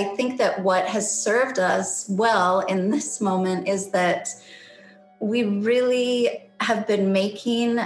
I think that what has served us well in this moment is that we really have been making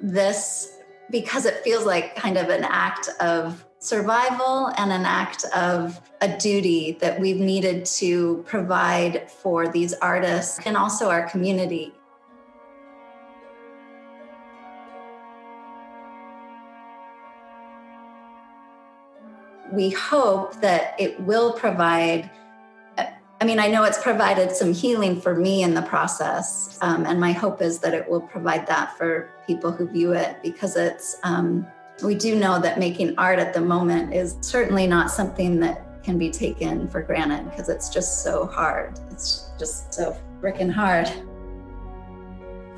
this because it feels like kind of an act of survival and an act of a duty that we've needed to provide for these artists and also our community. We hope that it will provide I mean, I know it's provided some healing for me in the process. Um, and my hope is that it will provide that for people who view it because it's, um, we do know that making art at the moment is certainly not something that can be taken for granted because it's just so hard. It's just so freaking hard.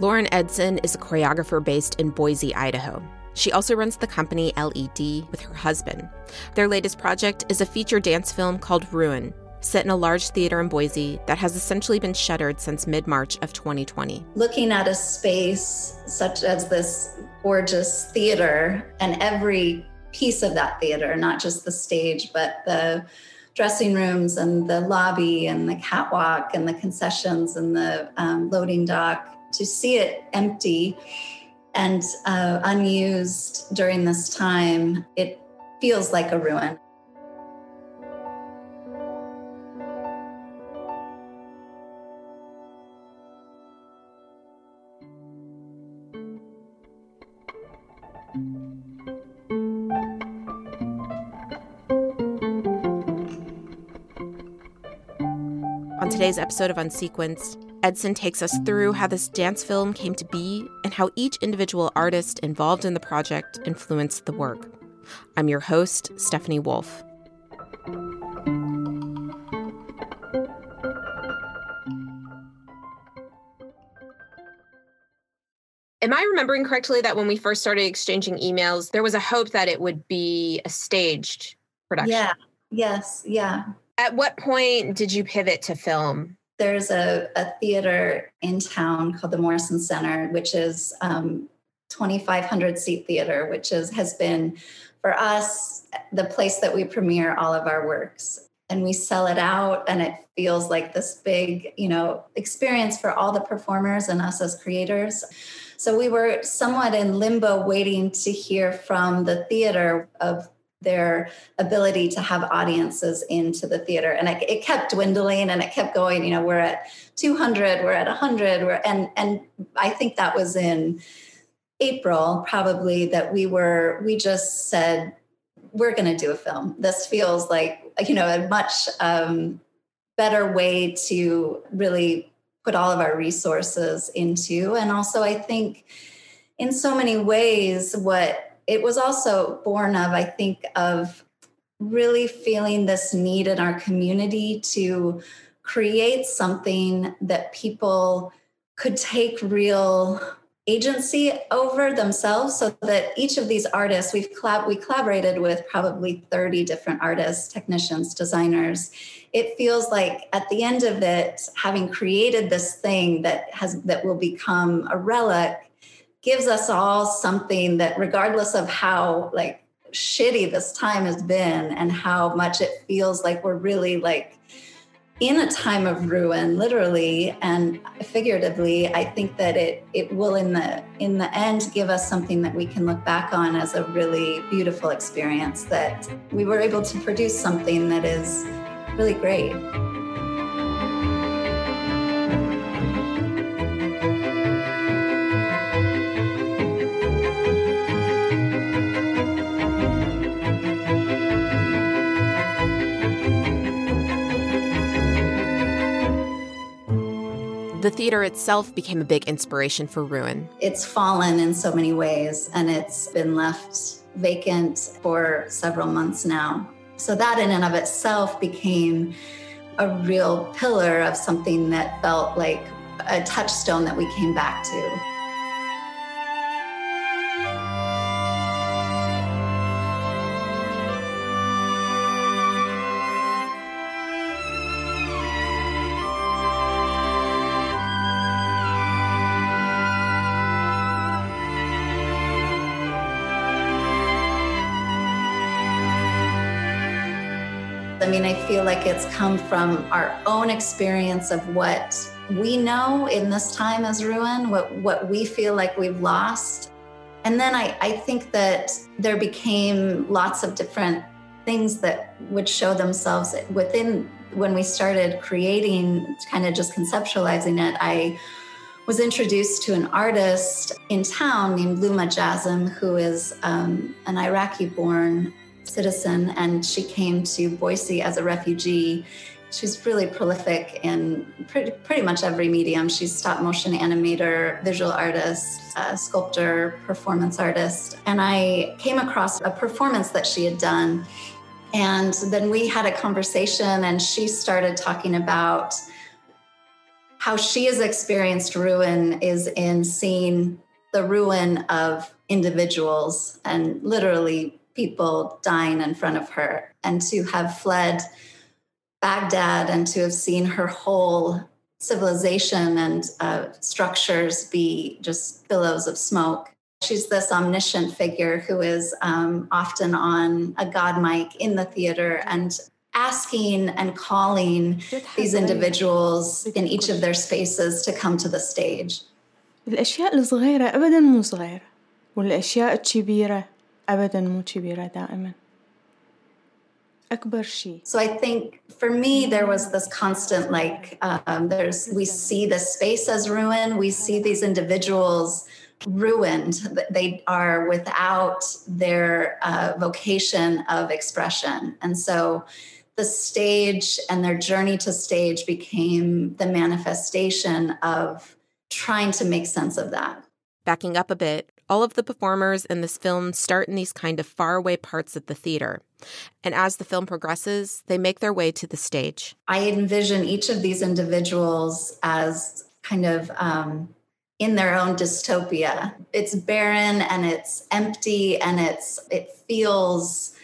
Lauren Edson is a choreographer based in Boise, Idaho. She also runs the company LED with her husband. Their latest project is a feature dance film called Ruin, set in a large theater in Boise that has essentially been shuttered since mid March of 2020. Looking at a space such as this gorgeous theater and every piece of that theater, not just the stage, but the dressing rooms and the lobby and the catwalk and the concessions and the um, loading dock, to see it empty and uh, unused during this time, it feels like a ruin. On today's episode of Unsequenced, Edson takes us through how this dance film came to be and how each individual artist involved in the project influenced the work. I'm your host, Stephanie Wolf. Am I remembering correctly that when we first started exchanging emails, there was a hope that it would be a staged production? Yeah. Yes. Yeah. At what point did you pivot to film? There's a, a theater in town called the Morrison Center, which is um, 2,500 seat theater, which is has been for us the place that we premiere all of our works. And we sell it out and it feels like this big you know experience for all the performers and us as creators. So we were somewhat in limbo waiting to hear from the theater of their ability to have audiences into the theater. And it, it, kept dwindling and it kept going you know we're at 200 we're at 100 we're and and i think that was in april probably that we were we just said we're going to do a film. This feels like you know a much um, better way to really put all of our resources into. And also i think in so many ways what it was also born of, I think, of really feeling this need in our community to create something that people could take real agency over themselves so that each of these artists we've collab- we collaborated with probably 30 different artists technicians designers. It feels like at the end of it having created this thing that has that will become a relic gives us all something that regardless of how like shitty this time has been and how much it feels like we're really like in a time of ruin literally and figuratively i think that it it will in the in the end give us something that we can look back on as a really beautiful experience that we were able to produce something that is really great The theater itself became a big inspiration for Ruin. It's fallen in so many ways, and it's been left vacant for several months now. So, that in and of itself became a real pillar of something that felt like a touchstone that we came back to. Like it's come from our own experience of what we know in this time as ruin, what, what we feel like we've lost. And then I, I think that there became lots of different things that would show themselves within when we started creating, kind of just conceptualizing it. I was introduced to an artist in town named Luma Jasim, who is um, an Iraqi born citizen, and she came to Boise as a refugee. She's really prolific in pretty, pretty much every medium. She's stop motion animator, visual artist, uh, sculptor, performance artist. And I came across a performance that she had done. And then we had a conversation, and she started talking about how she has experienced ruin is in seeing the ruin of individuals and literally people dying in front of her and to have fled Baghdad and to have seen her whole civilization and uh, structures be just billows of smoke. She's this omniscient figure who is um, often on a God mic in the theater and asking and calling these individuals in each of their spaces to come to the stage. الأشياء الصغيرة أبدا مو صغيرة والأشياء الكبيرة أبدا مو كبيرة دائما أكبر شيء. So I think for me there was this constant like um, there's we see the space as ruin, we see these individuals ruined. They are without their uh, vocation of expression, and so the stage and their journey to stage became the manifestation of trying to make sense of that. Backing up a bit, all of the performers in this film start in these kind of faraway parts of the theater. And as the film progresses, they make their way to the stage. I envision each of these individuals as kind of um, in their own dystopia. It's barren and it's empty and it's it feels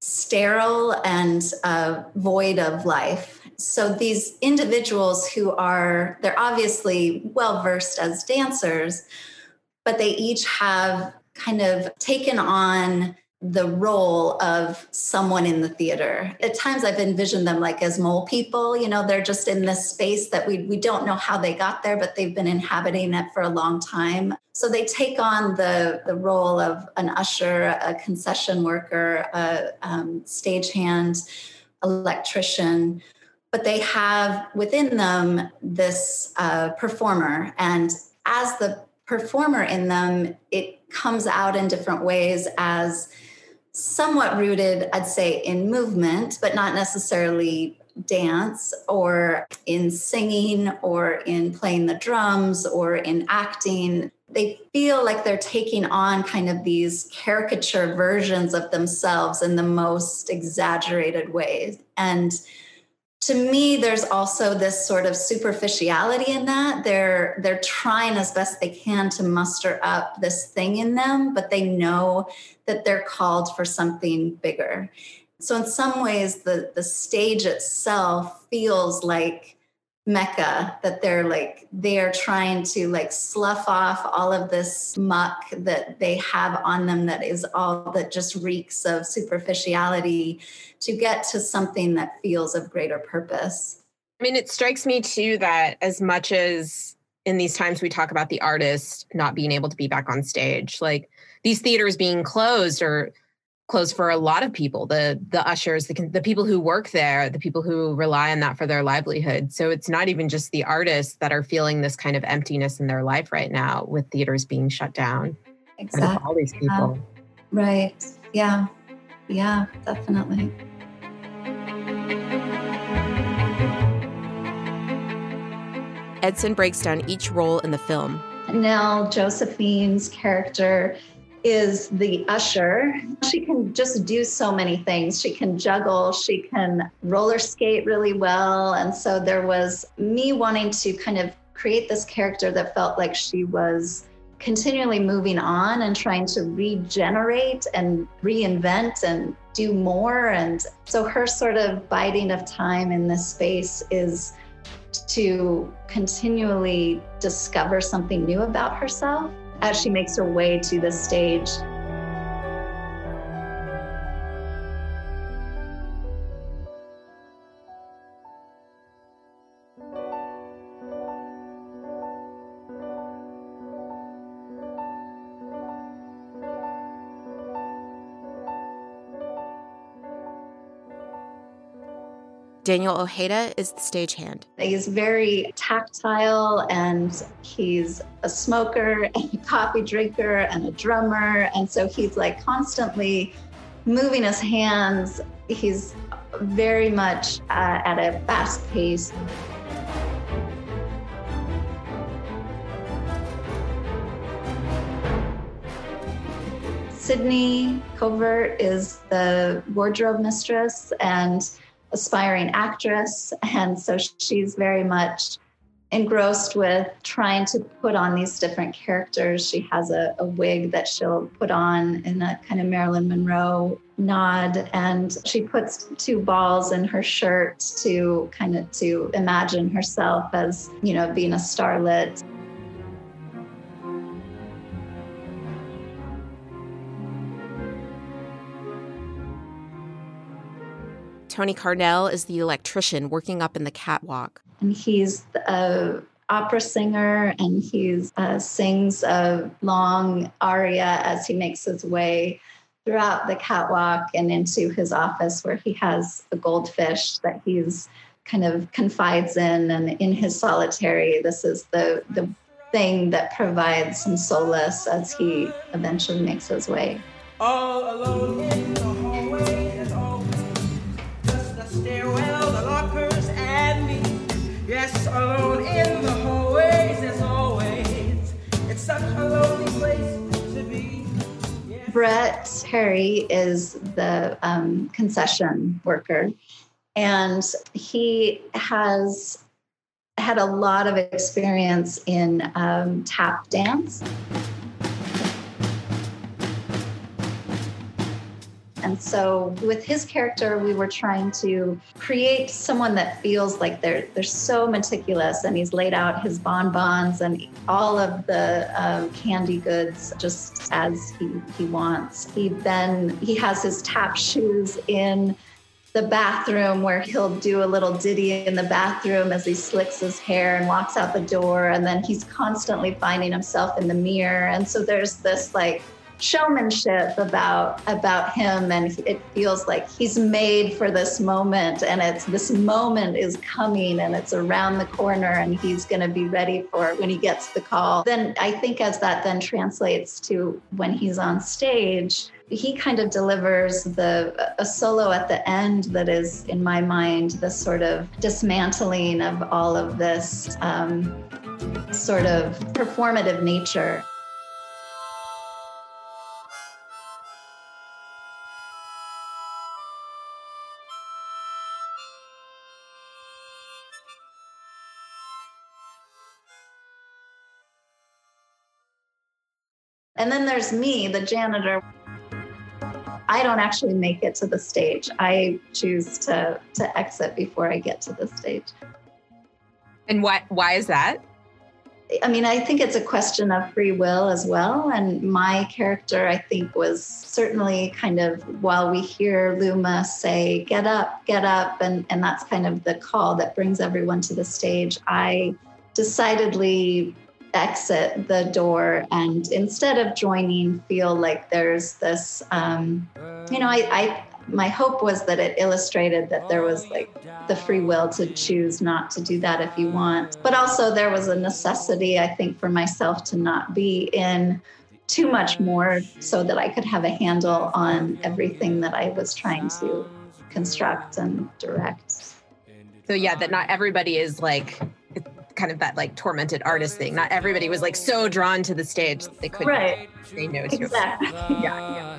sterile and uh, void of life. So these individuals who are, they're obviously well versed as dancers, but they each have kind of taken on the role of someone in the theater. At times I've envisioned them like as mole people, you know, they're just in this space that we we don't know how they got there, but they've been inhabiting it for a long time. So they take on the the role of an usher, a concession worker, a um, stagehand, electrician, but they have within them this uh, performer, and as the performer in them, it comes out in different ways as somewhat rooted, I'd say, in movement, but not necessarily dance or in singing or in playing the drums or in acting. They feel like they're taking on kind of these caricature versions of themselves in the most exaggerated ways. And to me there's also this sort of superficiality in that. They're they're trying as best they can to muster up this thing in them but they know that they're called for something bigger. So in some ways the the stage itself feels like mecca that they're like they're trying to like slough off all of this muck that they have on them that is all that just reeks of superficiality to get to something that feels of greater purpose. I mean it strikes me too that as much as in these times we talk about the artist not being able to be back on stage like these theaters being closed or closed for a lot of people the the ushers the, the people who work there the people who rely on that for their livelihood. So it's not even just the artists that are feeling this kind of emptiness in their life right now with theaters being shut down. Exactly all these people. Yeah. right. Yeah. Yeah definitely. Edson breaks down each role in the film. Nell Josephine's character is the usher. She can just do so many things. She can juggle, she can roller skate really well. And so there was me wanting to kind of create this character that felt like she was continually moving on and trying to regenerate and reinvent and do more. And so her sort of biding of time in this space is to continually discover something new about herself as she makes her way to the stage. Daniel Ojeda is the stagehand. He's very tactile and he's a smoker and a coffee drinker and a drummer. And so he's like constantly moving his hands. He's very much uh, at a fast pace. Sydney Covert is the wardrobe mistress and aspiring actress. And so she's very much engrossed with trying to put on these different characters. She has a, a, wig that she'll put on in a kind of Marilyn Monroe nod, and she puts two balls in her shirt to kind of to imagine herself as you know being a starlet. Tony Carnell is the electrician working up in the catwalk. And he's a opera singer and he uh, sings a long aria as he makes his way throughout the catwalk and into his office where he has a goldfish that he's kind of confides in. And in his solitary this is the the thing that provides some solace as he eventually makes his way. All alone Brett is the um, concession worker, and he has had a lot of experience in um, tap dance. And so with his character, we were trying to create someone that feels like they're they're so meticulous and he's laid out his bonbons and all of the um, candy goods just as he, he wants. He then he has his tap shoes in the bathroom where he'll do a little ditty in the bathroom as he slicks his hair and walks out the door and then he's constantly finding himself in the mirror and so there's this like showmanship about about him. And it feels like he's made for this moment. And it's this moment is coming and it's around the corner and he's going to be ready for it when he gets the call. Then i think as that then translates to when he's on stage he kind of delivers the a solo at the end that is in my mind the sort of dismantling of all of this um, sort of performative nature And then there's me, the janitor. I don't actually make it to the stage. I choose to to exit before I get to the stage. And why why is that? I mean, I think it's a question of free will as well. And my character, I think, was certainly kind of while we hear Luma say, get up, get up, and, and that's kind of the call that brings everyone to the stage, I decidedly exit the door and instead of joining feel like there's this um, you know I, I my hope was that it illustrated that there was like the free will to choose not to do that if you want. But also there was a necessity i think for myself to not be in too much more so that i could have a handle on everything that i was trying to construct and direct. So yeah that not everybody is like kind of that like tormented artist thing. Not everybody was like so drawn to the stage they couldn't right. no to exactly. yeah, yeah.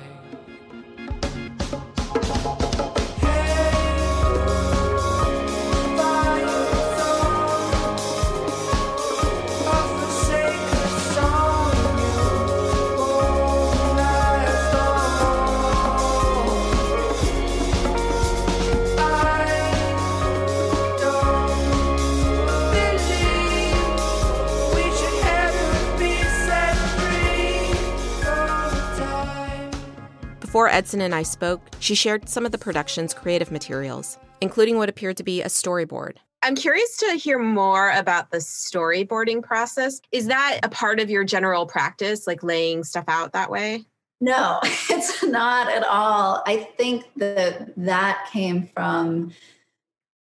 Before Edson and I spoke, she shared some of the production's creative materials, including what appeared to be a storyboard. I'm curious to hear more about the storyboarding process. Is that a part of your general practice, like laying stuff out that way? No, it's not at all. I think that that came from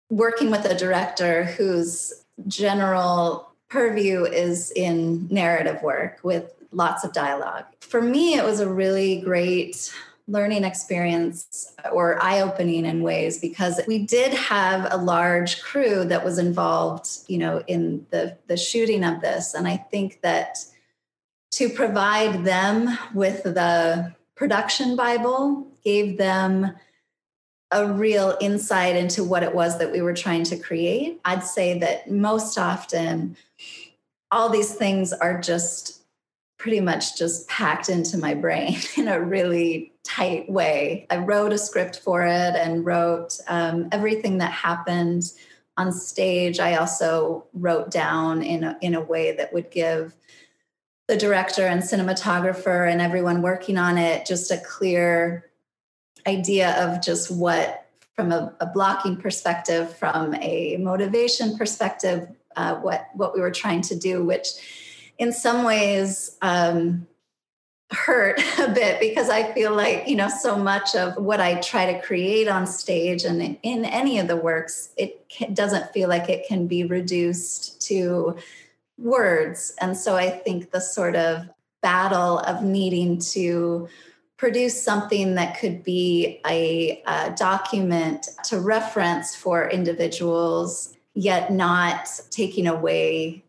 working with a director whose general purview is in narrative work with lots of dialogue. For me, it was a really great learning experience or eye opening in ways because we did have a large crew that was involved, you know, in the the shooting of this and I think that to provide them with the production bible gave them a real insight into what it was that we were trying to create. I'd say that most often all these things are just pretty much just packed into my brain in a really tight way. I wrote a script for it and wrote um, everything that happened on stage. I also wrote down in a, in a way that would give the director and cinematographer and everyone working on it just a clear idea of just what, from a, a blocking perspective, from a motivation perspective, uh, what what we were trying to do, which in some ways um, hurt a bit because I feel like, you know, so much of what I try to create on stage and in, any of the works, it doesn't feel like it can be reduced to words. And so I think the sort of battle of needing to produce something that could be a, a document to reference for individuals, yet not taking away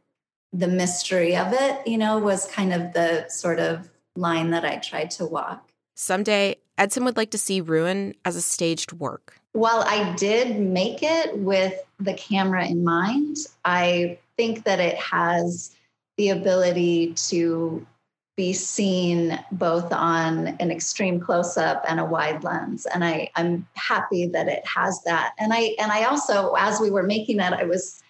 the mystery of it, you know, was kind of the sort of line that I tried to walk. Someday, Edson would like to see Ruin as a staged work. While I did make it with the camera in mind, I think that it has the ability to be seen both on an extreme close up and a wide lens and I I'm happy that it has that and I and I also as we were making that I was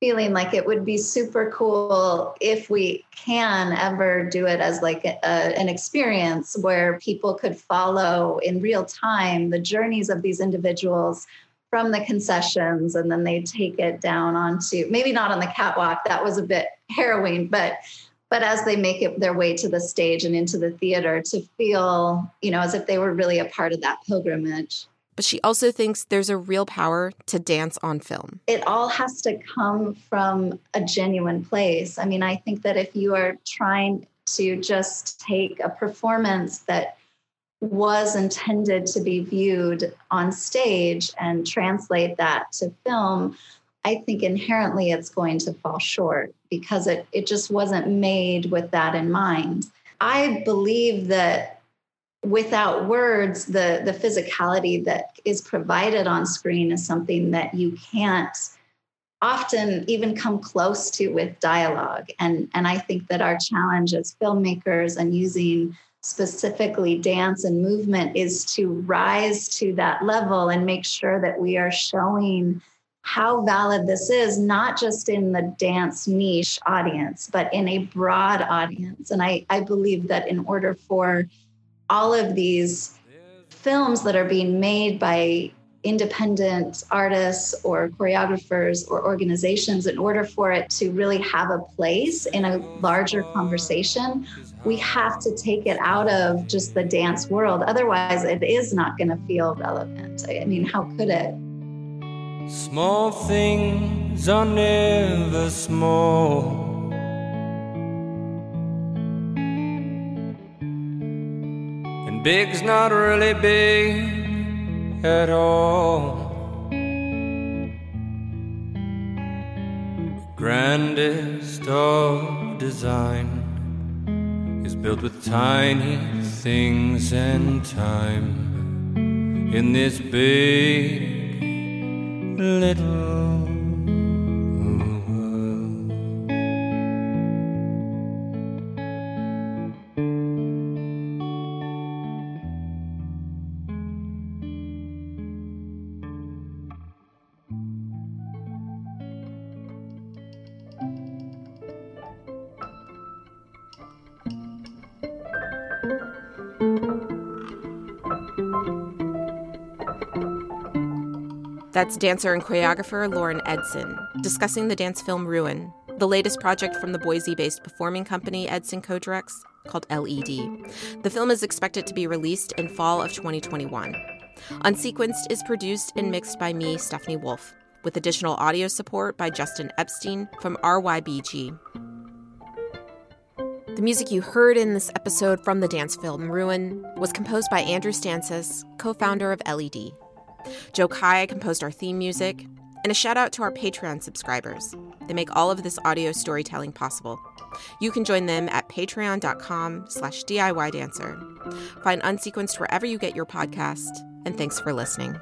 feeling like it would be super cool if we can ever do it as like a, an experience where people could follow in real time the journeys of these individuals from the concessions and then they take it down onto maybe not on the catwalk that was a bit harrowing but but as they make it their way to the stage and into the theater to feel you know as if they were really a part of that pilgrimage but she also thinks there's a real power to dance on film. It all has to come from a genuine place. I mean, I think that if you are trying to just take a performance that was intended to be viewed on stage and translate that to film, I think inherently it's going to fall short because it, it just wasn't made with that in mind. I believe that without words the the physicality that is provided on screen is something that you can't often even come close to with dialogue. And and i think that our challenge as filmmakers and using specifically dance and movement is to rise to that level and make sure that we are showing how valid this is not just in the dance niche audience but in a broad audience. And i i believe that in order for all of these films that are being made by independent artists or choreographers or organizations in order for it to really have a place in a larger conversation we have to take it out of just the dance world. Otherwise it is not going to feel relevant. I mean how could it? Small things are never small Big's not really big at all. grandest of design is built with tiny things and time in this big little That's dancer and choreographer Lauren Edson discussing the dance film Ruin, the latest project from the Boise based performing company Edson co directs called LED. The film is expected to be released in fall of 2021. Unsequenced is produced and mixed by me, Stephanie Wolf. with additional audio support by Justin Epstein from RYBG. The music you heard in this episode from the dance film Ruin was composed by Andrew Stensaas, co founder of LED. Joe Kai composed our theme music, and a shout out to our Patreon subscribers. They make all of this audio storytelling possible. You can join them at patreon.com slash DIYdancer. Find Unsequenced wherever you get your podcast, and thanks for listening.